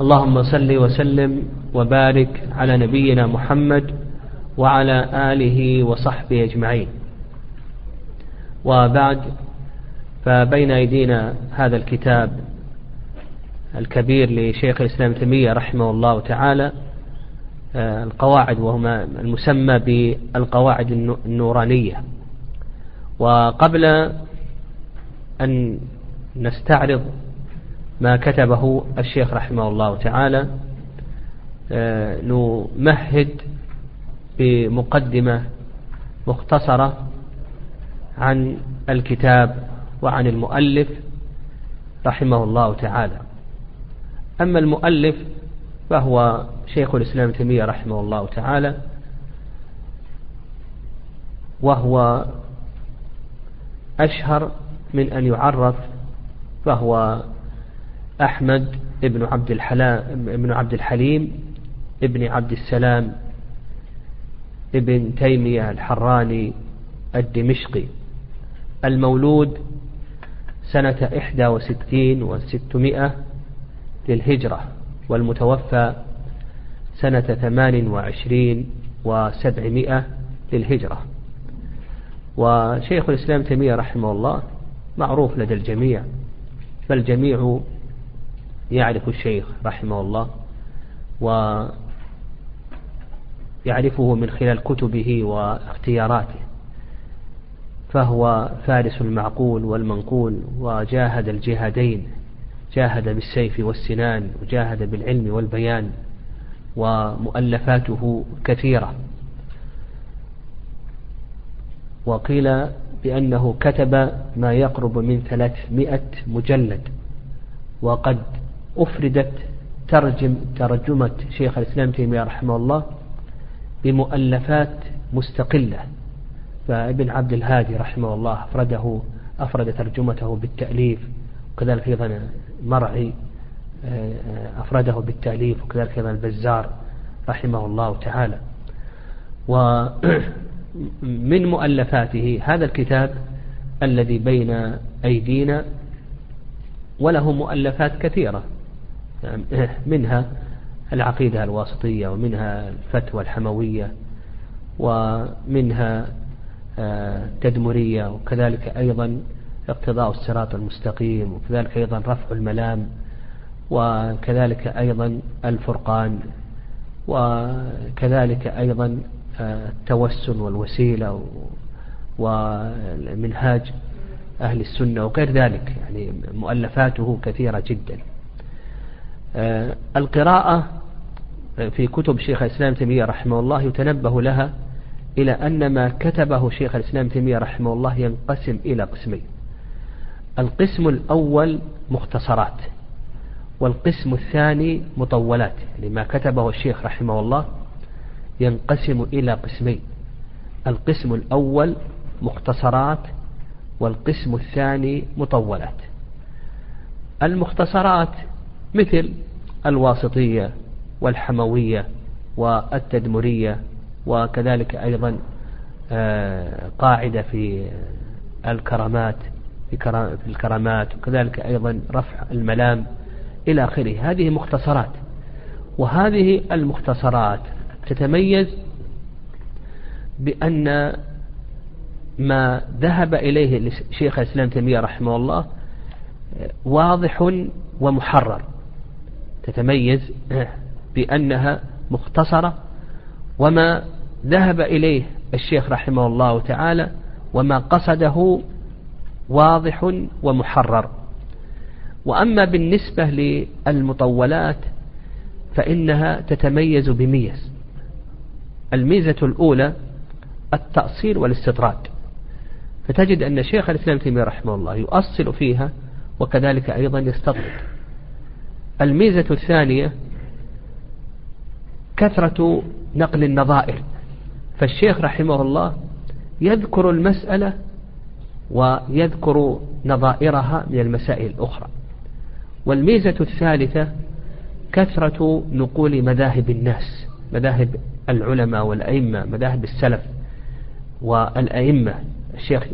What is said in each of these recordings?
اللهم صل وسلم وبارك على نبينا محمد وعلى آله وصحبه أجمعين. وبعد فبين أيدينا هذا الكتاب الكبير لشيخ الإسلام تيمية رحمه الله تعالى آه، القواعد وهما المسمى بالقواعد النورانية. وقبل أن نستعرض ما كتبه الشيخ رحمه الله تعالى آه، نمهد بمقدمة مختصرة عن الكتاب وعن المؤلف رحمه الله تعالى. أما المؤلف فهو شيخ الإسلام تيمية رحمه الله تعالى وهو أشهر من أن يعرف فهو أحمد ابن عبد الحلام ابن عبد الحليم ابن عبد السلام ابن تيمية الحراني الدمشقي. المولود سنة إحدى وستين وستمائة للهجرة والمتوفى سنة ثمان وعشرين وسبعمائة للهجرة. وشيخ الإسلام تيمية رحمه الله معروف لدى الجميع فالجميع يعرف الشيخ رحمه الله ويعرفه من خلال كتبه واختياراته فهو فارس المعقول والمنقول وجاهد الجهادين جاهد بالسيف والسنان وجاهد بالعلم والبيان ومؤلفاته كثيرة. وقيل بأنه كتب ما يقرب من ثلاثمائة مجلد وقد أفردت ترجم ترجمة شيخ الإسلام تيمية رحمه الله بمؤلفات مستقلة. فابن عبد الهادي رحمه الله أفرده أفرد ترجمته بالتأليف وكذلك أيضا مرعي آه، أفرده بالتأليف وكذلك أيضا البزار رحمه الله تعالى. ومن مؤلفاته هذا الكتاب الذي بين أيدينا وله مؤلفات كثيرة. منها العقيدة الواسطية ومنها الفتوى الحموية ومنها التدمرية وكذلك أيضا اقتضاء الصراط المستقيم وكذلك أيضا رفع الملام وكذلك أيضا الفرقان وكذلك أيضا التوسل والوسيلة ومنهاج أهل السنة وغير ذلك. يعني مؤلفاته كثيرة جدا. القراءة في كتب شيخ الإسلام تيمية رحمه الله يتنبه لها إلى أن ما كتبه شيخ الإسلام تيمية رحمه الله ينقسم إلى قسمين. القسم الأول مختصرات والقسم الثاني مطولات. يعني ما كتبه الشيخ رحمه الله ينقسم إلى قسمين. القسم الأول مختصرات والقسم الثاني مطولات. المختصرات مثل الواسطية والحموية والتدمرية وكذلك أيضا آه، قاعدة في الكرامات في الكرامات وكذلك أيضا رفع الملام إلى آخره. هذه مختصرات. وهذه المختصرات تتميز بأن ما ذهب إليه شيخ الإسلام تيمية رحمه الله آه، واضح ومحرر. تتميز بأنها مختصرة وما ذهب إليه الشيخ رحمه الله تعالى وما قصده واضح ومحرر. وأما بالنسبة للمطولات فإنها تتميز بميز. الميزة الأولى التأصيل والاستطراد. فتجد أن شيخ الإسلام تيمية رحمه الله يؤصل فيها وكذلك أيضا يستطرد. الميزة الثانية كثرة نقل النظائر. فالشيخ رحمه الله يذكر المسألة ويذكر نظائرها من المسائل الأخرى. والميزة الثالثة كثرة نقول مذاهب الناس مذاهب العلماء والأئمة مذاهب السلف والأئمة. الشيخ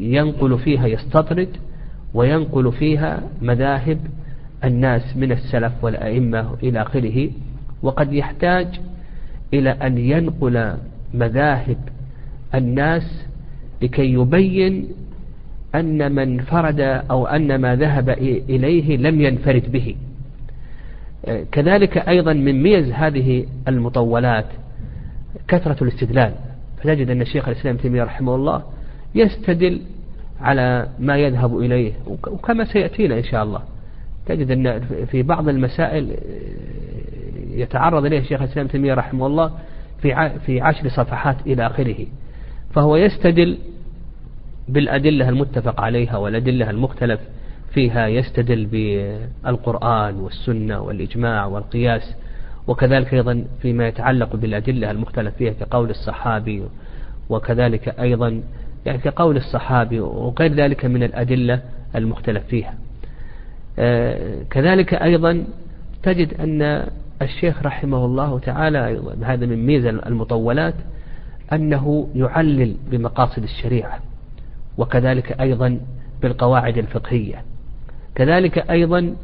ينقل فيها يستطرد وينقل فيها مذاهب الناس من السلف والأئمة إلى آخره وقد يحتاج إلى أن ينقل مذاهب الناس لكي يبين أن من فرد أو أن ما ذهب إليه لم ينفرد به. كذلك أيضا من ميز هذه المطولات كثرة الاستدلال. فتجد أن الشيخ الإسلام تيمية رحمه الله يستدل على ما يذهب إليه وكما سيأتينا إن شاء الله. تجد أن في بعض المسائل يتعرض إليه الشيخ الإسلام تيمية رحمه الله في في عشر صفحات إلى آخره فهو يستدل بالأدلة المتفق عليها والأدلة المختلف فيها يستدل بالقرآن والسنة والإجماع والقياس وكذلك أيضا فيما يتعلق بالأدلة المختلف فيها كقول الصحابي وكذلك أيضا يعني كقول الصحابي وغير ذلك من الأدلة المختلف فيها. كذلك أيضا تجد أن الشيخ رحمه الله تعالى أيضا هذا من ميزة المطولات أنه يعلل بمقاصد الشريعة وكذلك أيضا بالقواعد الفقهية. كذلك أيضا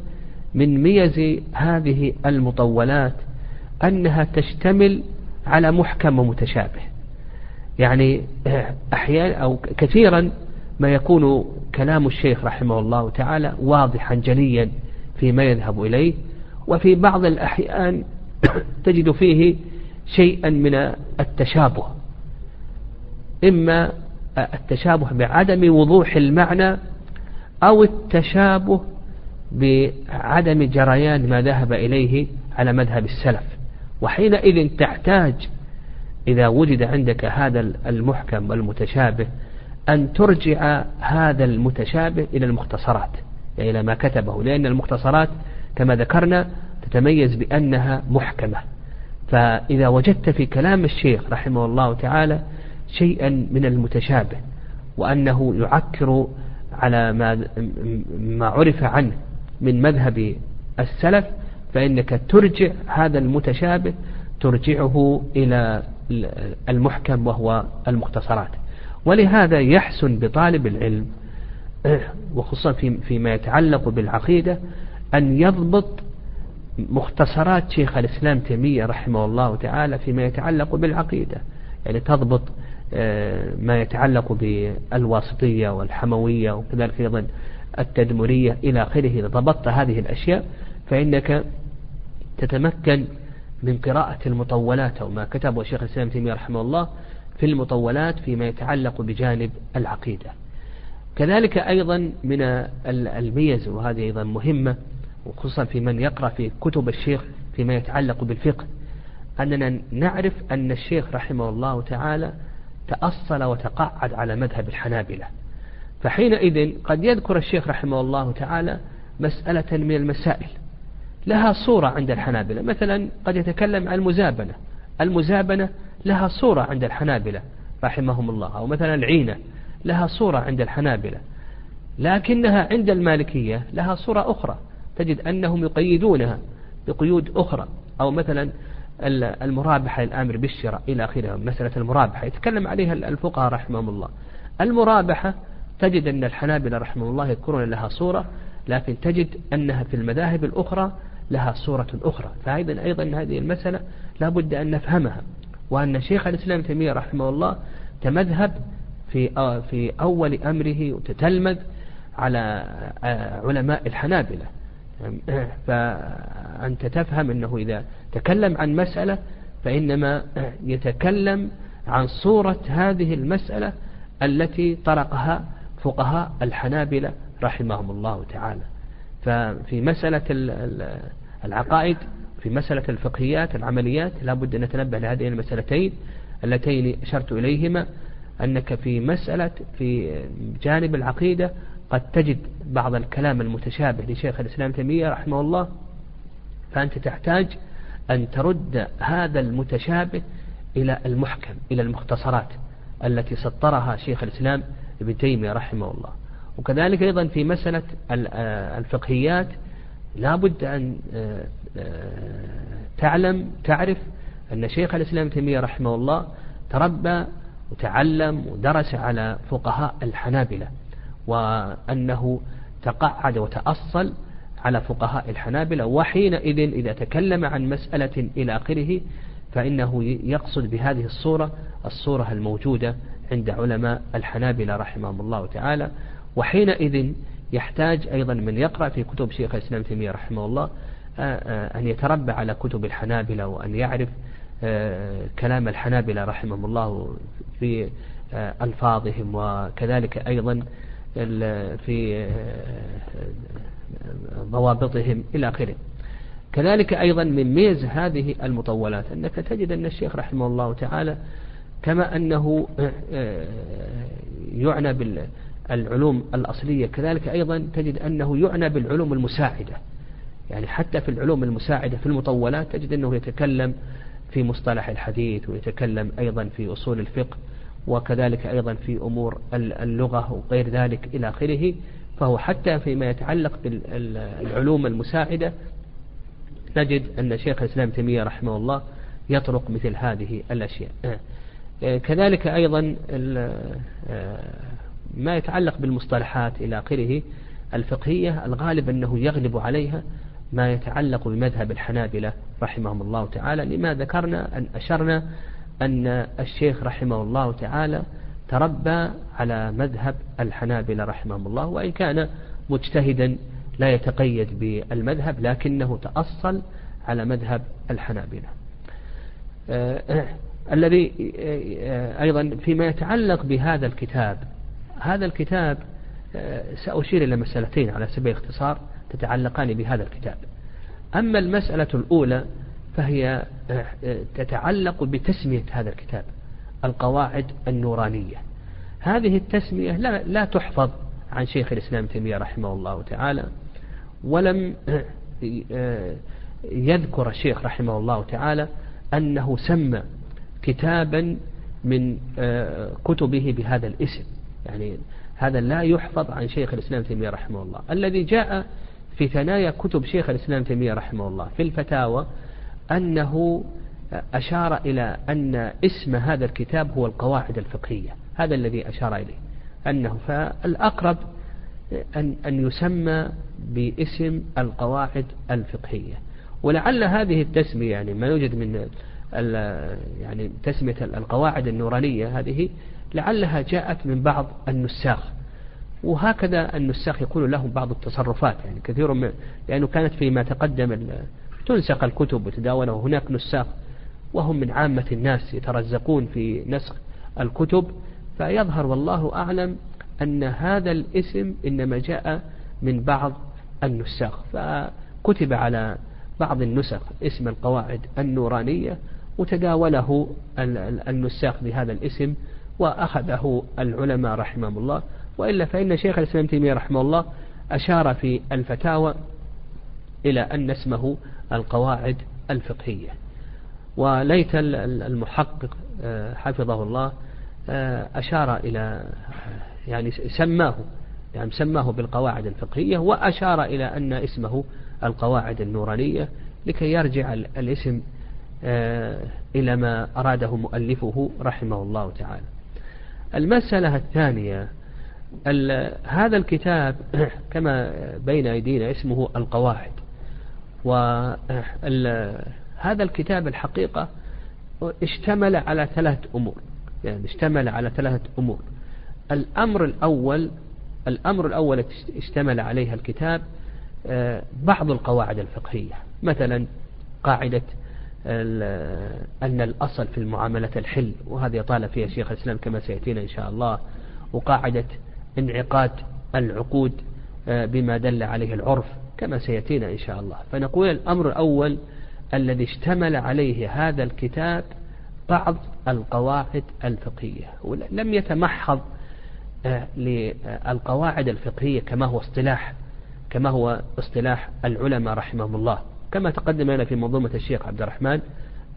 من ميز هذه المطولات أنها تشتمل على محكم ومتشابه يعني أحيانا أو كثيرا ما يكون كلام الشيخ رحمه الله تعالى واضحا جليا فيما يذهب إليه وفي بعض الأحيان تجد فيه شيئا من التشابه إما التشابه بعدم وضوح المعنى أو التشابه بعدم جريان ما ذهب إليه على مذهب السلف. وحينئذ تحتاج إذا وجد عندك هذا المحكم والمتشابه أن ترجع هذا المتشابه إلى المختصرات يعني إلى ما كتبه لأن المختصرات كما ذكرنا تتميز بأنها محكمة. فإذا وجدت في كلام الشيخ رحمه الله تعالى شيئا من المتشابه وأنه يعكر على ما ما عرف عنه من مذهب السلف فإنك ترجع هذا المتشابه ترجعه إلى المحكم وهو المختصرات. ولهذا يحسن بطالب العلم وخصوصا في فيما يتعلق بالعقيدة أن يضبط مختصرات شيخ الإسلام تيمية رحمه الله تعالى فيما يتعلق بالعقيدة. يعني تضبط آه، ما يتعلق بالواسطية والحموية وكذلك أيضا التدمرية إلى آخره. إذا ضبطت هذه الأشياء فإنك تتمكن من قراءة المطولات أو ما كتبه الشيخ الإسلام تيمية رحمه الله في المطولات فيما يتعلق بجانب العقيدة. كذلك أيضا من الميز وهذه أيضا مهمة وخصوصا في من يقرأ في كتب الشيخ فيما يتعلق بالفقه أننا نعرف أن الشيخ رحمه الله تعالى تأصل وتقعد على مذهب الحنابلة. فحينئذ قد يذكر الشيخ رحمه الله تعالى مسألة من المسائل لها صورة عند الحنابلة. مثلا قد يتكلم عن المزابنة. المزابنة لها صورة عند الحنابلة رحمهم الله أو مثلا العينة لها صورة عند الحنابلة. لكنها عند المالكية لها صورة أخرى. تجد أنهم يقيدونها بقيود أخرى. أو مثلا المرابحة للآمر بالشراء إلى آخره. مسألة المرابحة. يتكلم عليها الفقهاء رحمهم الله المرابحة تجد أن الحنابلة رحمه الله يذكرون لها صورة لكن تجد أنها في المذاهب الأخرى لها صورة أخرى. فأيضا أيضا هذه المسألة لا بد أن نفهمها. وأن شيخ الإسلام تيمية رحمه الله تمذهب في في أول أمره وتتلمذ على علماء الحنابلة. فأنت تفهم أنه إذا تكلم عن مسألة فإنما يتكلم عن صورة هذه المسألة التي طرقها فقهاء الحنابلة رحمهم الله تعالى. ففي مسألة العقائد في مسألة الفقهيات العمليات لا بد أن نتنبه لهذين المسألتين اللتين أشرت إليهما أنك في مسألة في جانب العقيدة قد تجد بعض الكلام المتشابه لشيخ الإسلام تيمية رحمه الله فأنت تحتاج أن ترد هذا المتشابه إلى المحكم إلى المختصرات التي سطرها شيخ الإسلام ابن تيمية رحمه الله. وكذلك أيضا في مسألة الفقهيات لا بد أن آه، آه، تعلم تعرف أن شيخ الإسلام تيمية رحمه الله تربى وتعلم ودرس على فقهاء الحنابلة وأنه تقعد وتأصل على فقهاء الحنابلة وحينئذ إذا تكلم عن مسألة إلى آخره فإنه يقصد بهذه الصورة الصورة الموجودة عند علماء الحنابلة رحمهم الله تعالى وحينئذ يحتاج أيضا من يقرأ في كتب شيخ الإسلام تيمية رحمه الله آه، آه، أن يتربى على كتب الحنابلة وأن يعرف آه، كلام الحنابلة رحمهم الله في ألفاظهم وكذلك أيضا في ضوابطهم إلى آخره. كذلك أيضا من ميز هذه المطولات أنك تجد أن الشيخ رحمه الله تعالى كما أنه يعنى بالعلوم الأصلية كذلك أيضا تجد أنه يعنى بالعلوم المساعدة. يعني حتى في العلوم المساعدة في المطولات تجد أنه يتكلم في مصطلح الحديث ويتكلم أيضا في أصول الفقه وكذلك أيضا في أمور اللغة وغير ذلك إلى آخره. فهو حتى فيما يتعلق بالعلوم المساعدة نجد أن شيخ الإسلام تيمية رحمه الله يطرق مثل هذه الأشياء. آه، كذلك أيضا آه، ما يتعلق بالمصطلحات إلى آخره. الفقهية الغالب أنه يغلب عليها ما يتعلق بمذهب الحنابلة رحمهم الله تعالى. لما ذكرنا أن أشرنا أن الشيخ رحمه الله تعالى تربى على مذهب الحنابلة رحمهم الله وإن كان مجتهدا لا يتقيد بالمذهب لكنه تأصل على مذهب الحنابلة. آه، الذي آه، أيضا فيما يتعلق بهذا الكتاب هذا الكتاب آه، سأشير إلى مسألتين على سبيل الاختصار تتعلقان بهذا الكتاب. أما المسألة الأولى فهي تتعلق بتسمية هذا الكتاب القواعد النورانية. هذه التسمية لا, لا تحفظ عن شيخ الإسلام تيمية رحمه الله تعالى ولم يذكر الشيخ رحمه الله تعالى أنه سمى كتابا من كتبه بهذا الاسم. يعني هذا لا يحفظ عن شيخ الإسلام تيمية رحمه الله. الذي جاء في ثنايا كتب شيخ الإسلام تيمية رحمه الله في الفتاوى أنه أشار إلى أن اسم هذا الكتاب هو القواعد الفقهية. هذا الذي أشار إليه. أنه فالأقرب أن, أن يسمى باسم القواعد الفقهية. ولعل هذه التسمية يعني ما يوجد من يعني تسمية القواعد النورانية هذه لعلها جاءت من بعض النساخ. وهكذا النساخ يكون لهم بعض التصرفات يعني كثير من لأنه كانت فيما تقدم تنسخ الكتب وتداول وهناك نساخ وهم من عامة الناس يترزقون في نسخ الكتب. فيظهر والله أعلم أن هذا الاسم إنما جاء من بعض النساخ. فكتب على بعض النسخ اسم القواعد النورانية وتداوله النساخ بهذا الاسم وأخذه العلماء رحمهم الله. وإلا فإن شيخ الإسلام تيمية رحمه الله أشار في الفتاوى إلى أن اسمه القواعد الفقهية. وليت المحقق آه، حفظه الله آه، أشار إلى يعني سماه يعني سماه بالقواعد الفقهية وأشار إلى أن اسمه القواعد النورانية لكي يرجع الاسم آه، إلى ما أراده مؤلفه رحمه الله تعالى. المسألة الثانية هذا الكتاب كما بين أيدينا اسمه القواعد. وهذا الكتاب الحقيقة اشتمل على ثلاث أمور. يعني اشتمل على ثلاثة أمور. الأمر الأول الأمر الأول اشتمل عليها الكتاب آه، بعض القواعد الفقهية. مثلا قاعدة أن الأصل في المعاملة الحل وهذه يطال فيها شيخ الإسلام كما سيأتينا إن شاء الله وقاعدة انعقاد العقود آه، بما دل عليه العرف كما سيأتينا إن شاء الله. فنقول الأمر الأول الذي اشتمل عليه هذا الكتاب بعض القواعد الفقهية ولم يتمحض آه، للقواعد الفقهية كما هو اصطلاح كما هو اصطلاح العلماء رحمهم الله. كما تقدم لنا في منظومة الشيخ عبد الرحمن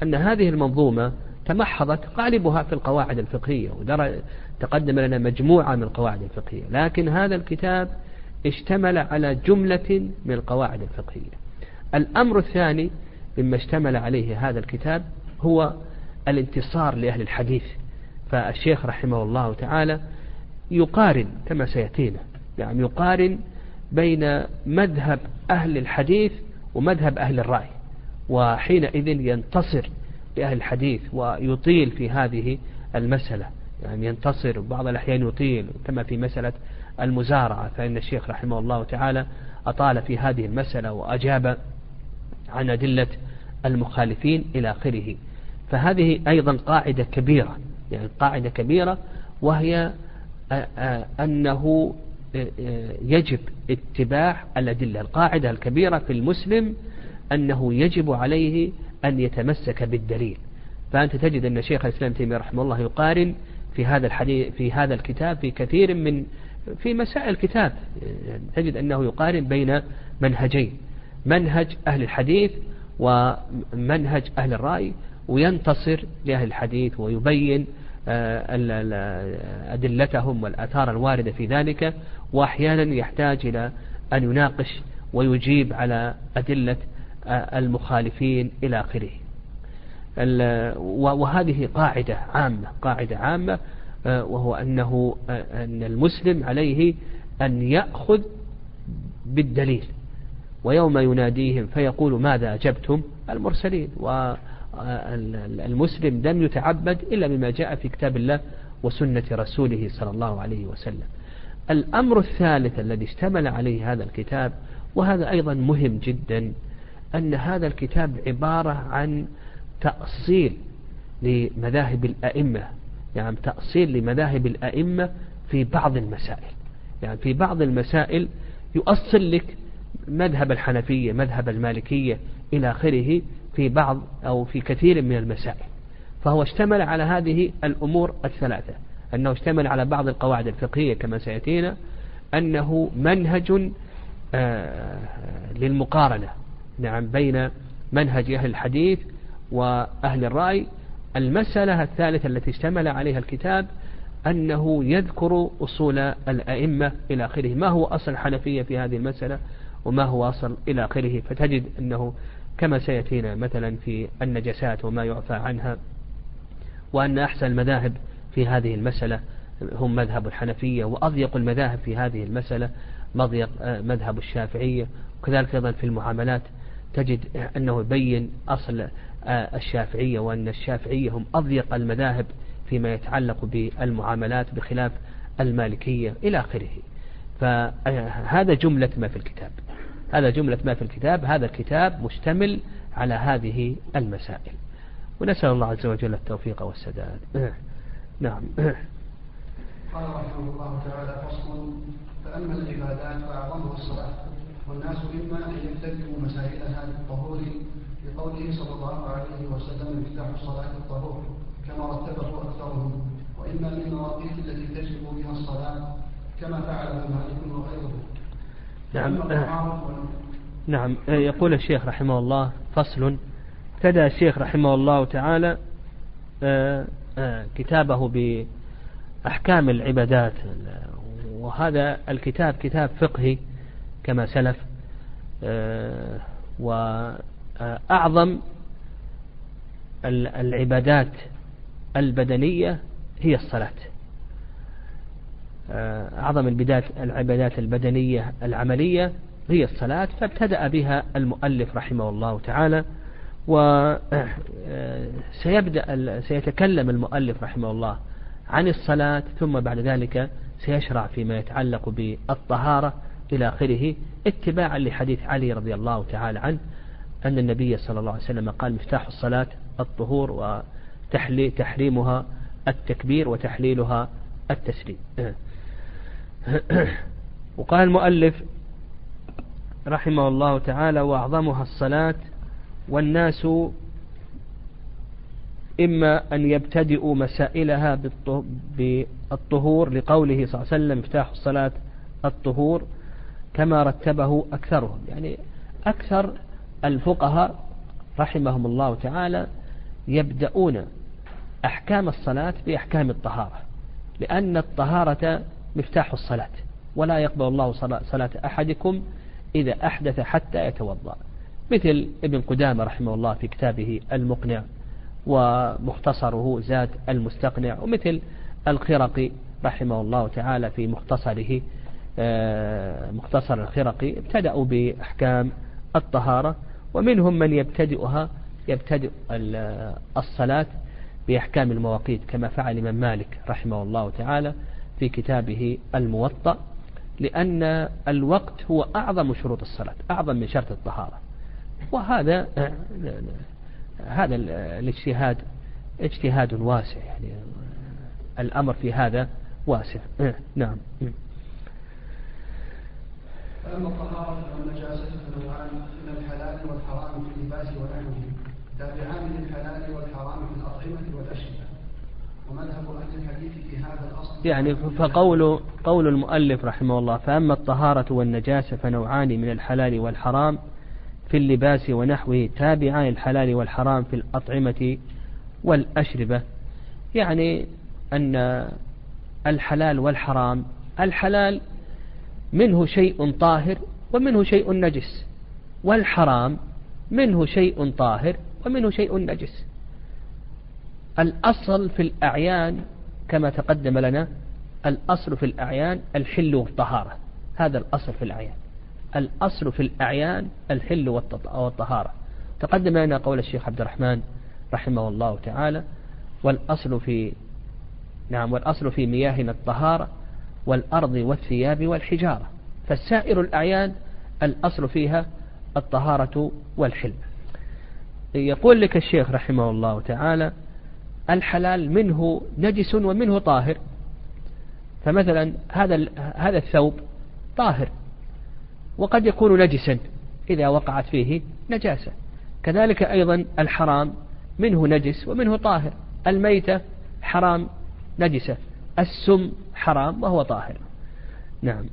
أن هذه المنظومة تمحضت غالبها في القواعد الفقهية تقدم لنا مجموعة من القواعد الفقهية لكن هذا الكتاب اشتمل على جملة من القواعد الفقهية. الأمر الثاني مما اشتمل عليه هذا الكتاب هو الانتصار لأهل الحديث. فالشيخ رحمه الله تعالى يقارن كما سيأتينا يعني يقارن بين مذهب أهل الحديث ومذهب أهل الرأي وحينئذ ينتصر لأهل الحديث ويطيل في هذه المسألة. يعني ينتصر بعض الأحيان يطيل كما في مسألة المزارعة فإن الشيخ رحمه الله تعالى أطال في هذه المسألة وأجاب عن أدلة المخالفين إلى آخره. فهذه أيضا قاعدة كبيرة يعني قاعدة كبيرة وهي أنه يجب اتباع الأدلة القاعدة الكبيرة في المسلم أنه يجب عليه أن يتمسك بالدليل. فأنت تجد أن شيخ الإسلام تيمية رحمه الله يقارن في هذا الحديث في هذا الكتاب في كثير من في مسائل الكتاب. تجد أنه يقارن بين منهجين منهج أهل الحديث ومنهج أهل الرأي وينتصر لأهل الحديث ويبين آه، أدلتهم والآثار الواردة في ذلك. وأحيانا يحتاج إلى أن يناقش ويجيب على أدلة آه، المخالفين إلى آخره. وهذه قاعدة عامة قاعدة عامة آه، وهو أنه أن المسلم عليه أن يأخذ بالدليل. ويوم يناديهم فيقول ماذا أجبتم؟ المرسلين. والمسلم لم يتعبد إلا بما جاء في كتاب الله وسنة رسوله صلى الله عليه وسلم. الأمر الثالث الذي اشتمل عليه هذا الكتاب وهذا أيضا مهم جدا أن هذا الكتاب عبارة عن تأصيل لمذاهب الأئمة يعني تأصيل لمذاهب الأئمة في بعض المسائل. يعني في بعض المسائل يؤصل لك مذهب الحنفية مذهب المالكية إلى آخره في بعض أو في كثير من المسائل. فهو اشتمل على هذه الأمور الثلاثة. أنه اشتمل على بعض القواعد الفقهية كما سيأتينا أنه منهج آه، للمقارنة نعم بين منهج أهل الحديث وأهل الرأي. المسألة الثالثة التي اشتمل عليها الكتاب أنه يذكر أصول الأئمة إلى آخره. ما هو أصل الحنفية في هذه المسألة وما هو أصل إلى آخره؟ فتجد أنه كما سيأتينا مثلا في النجسات وما يعفى عنها وأن أحسن المذاهب في هذه المسألة هم مذهب الحنفية وأضيق المذاهب في هذه المسألة مضيق آه، مذهب الشافعية. وكذلك أيضا في المعاملات تجد أنه يبين أصل آه، الشافعية وأن الشافعية هم أضيق المذاهب فيما يتعلق بالمعاملات بخلاف المالكية إلى آخره. فهذا جملة ما في الكتاب. هذا جملة ما في الكتاب. هذا الكتاب مشتمل على هذه المسائل. ونسأل الله عز وجل التوفيق والسداد. نعم. قال رحمه الله تعالى فصل فأما العبادات فأعظمها الصلاة والناس إما أن يبتدئوا مسائلها بالطهور لقوله صلى الله عليه وسلم مفتاح الصلاة الطهور كما رتبه أكثرهم. وإما من المواقيت التي تجب بها الصلاة كما فعل مالك وغيره. نعم. نعم. يقول الشيخ رحمه الله فصل ابتدأ الشيخ رحمه الله تعالى آه، كتابه بأحكام العبادات. وهذا الكتاب كتاب فقهي كما سلف. آه، وأعظم العبادات البدنية هي الصلاة. أعظم البدايات العبادات البدنية العملية هي الصلاة فابتدأ بها المؤلف رحمه الله تعالى. وسيبدأ سيتكلم المؤلف رحمه الله عن الصلاة ثم بعد ذلك سيشرع فيما يتعلق بالطهارة إلى آخره اتباعا لحديث علي رضي الله تعالى عنه أن النبي صلى الله عليه وسلم قال مفتاح الصلاة الطهور وتحريمها التكبير وتحليلها التسليم. وقال المؤلف رحمه الله تعالى وأعظمها الصلاة والناس إما أن يبتدئوا مسائلها بالطهور لقوله صلى الله عليه وسلم مفتاح الصلاة الطهور كما رتبه أكثرهم. يعني أكثر الفقهاء رحمهم الله تعالى يبدأون أحكام الصلاة بأحكام الطهارة لأن الطهارة مفتاح الصلاة ولا يقبل الله صلاة أحدكم إذا أحدث حتى يتوضأ. مثل ابن قدامة رحمه الله في كتابه المقنع ومختصره زاد المستقنع ومثل الخرقي رحمه الله تعالى في مختصره آه، مختصر الخرقي ابتدأوا بأحكام الطهارة ومنهم من يبتدئها يبتدئ الصلاة بأحكام المواقيت كما فعل الإمام مالك رحمه الله تعالى في كتابه الموطأ لأن الوقت هو أعظم شروط الصلاة أعظم من شرط الطهارة. وهذا هذا الاجتهاد اجتهاد واسع يعني. الأمر في هذا واسع. نعم. فأما الطهارة والنجاسة فنوعان من الحلال والحرام في اللباس ونحوه. تابعان للحلال والحرام في الأطعمة والأشربة ومذهب أهل الحديث في هذا الأصل يعني فقول قول المؤلف رحمه الله فأما الطهارة والنجاسة فنوعان من الحلال والحرام في اللباس ونحوه تابعان الحلال والحرام في الأطعمة والأشربة. يعني أن الحلال والحرام الحلال منه شيء طاهر ومنه شيء نجس والحرام منه شيء طاهر ومنه شيء نجس. الأصل في الأعيان كما تقدم لنا الأصل في الأعيان الحل والطهارة هذا الأصل في الأعيان. الأصل في الأعيان الحل والطهارة. تقدم لنا قول الشيخ عبد الرحمن رحمه الله تعالى والأصل في نعم والأصل في مياهنا الطهارة والأرض والثياب والحجارة. فالسائر الأعيان الأصل فيها الطهارة والحل. يقول لك الشيخ رحمه الله تعالى الحلال منه نجس ومنه طاهر. فمثلا هذا هذا الثوب طاهر. وقد يكون نجسا إذا وقعت فيه نجاسة. كذلك أيضا الحرام منه نجس ومنه طاهر. الميتة حرام نجسة. السم حرام وهو طاهر. نعم.